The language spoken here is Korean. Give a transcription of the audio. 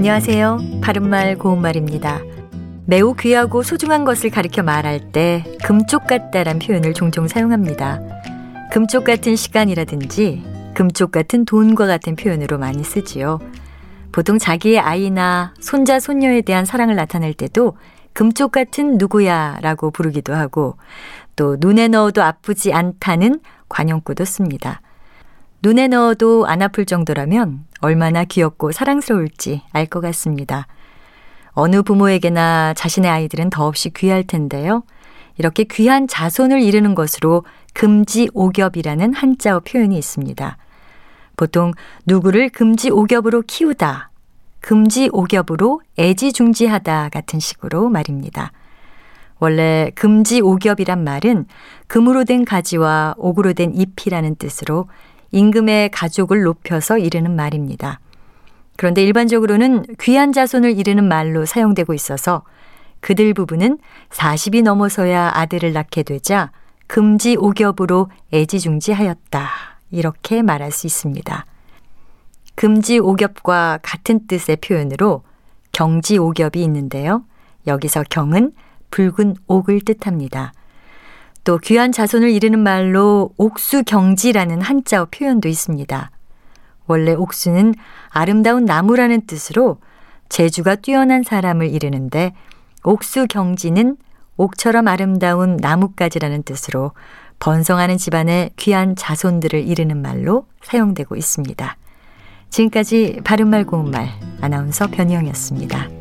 안녕하세요. 바른말 고운말입니다. 매우 귀하고 소중한 것을 가리켜 말할 때 금쪽 같다란 표현을 종종 사용합니다. 금쪽 같은 시간이라든지 금쪽 같은 돈과 같은 표현으로 많이 쓰지요. 보통 자기의 아이나 손자, 손녀에 대한 사랑을 나타낼 때도 금쪽 같은 누구야 라고 부르기도 하고 또 눈에 넣어도 아프지 않다는 관용구도 씁니다. 눈에 넣어도 안 아플 정도라면 얼마나 귀엽고 사랑스러울지 알 것 같습니다. 어느 부모에게나 자신의 아이들은 더없이 귀할 텐데요. 이렇게 귀한 자손을 이루는 것으로 금지오겹이라는 한자어 표현이 있습니다. 보통 누구를 금지오겹으로 키우다, 금지오겹으로 애지중지하다 같은 식으로 말입니다. 원래 금지오겹이란 말은 금으로 된 가지와 옥으로 된 잎이라는 뜻으로 임금의 가족을 높여서 이르는 말입니다. 그런데 일반적으로는 귀한 자손을 이르는 말로 사용되고 있어서 그들 부부는 40이 넘어서야 아들을 낳게 되자 금지 오겹으로 애지중지하였다. 이렇게 말할 수 있습니다. 금지 오겹과 같은 뜻의 표현으로 경지 오겹이 있는데요. 여기서 경은 붉은 옥을 뜻합니다. 또 귀한 자손을 이르는 말로 옥수경지라는 한자어 표현도 있습니다. 원래 옥수는 아름다운 나무라는 뜻으로 재주가 뛰어난 사람을 이르는데 옥수경지는 옥처럼 아름다운 나뭇가지라는 뜻으로 번성하는 집안의 귀한 자손들을 이르는 말로 사용되고 있습니다. 지금까지 바른말 고운말 아나운서 변희영이었습니다.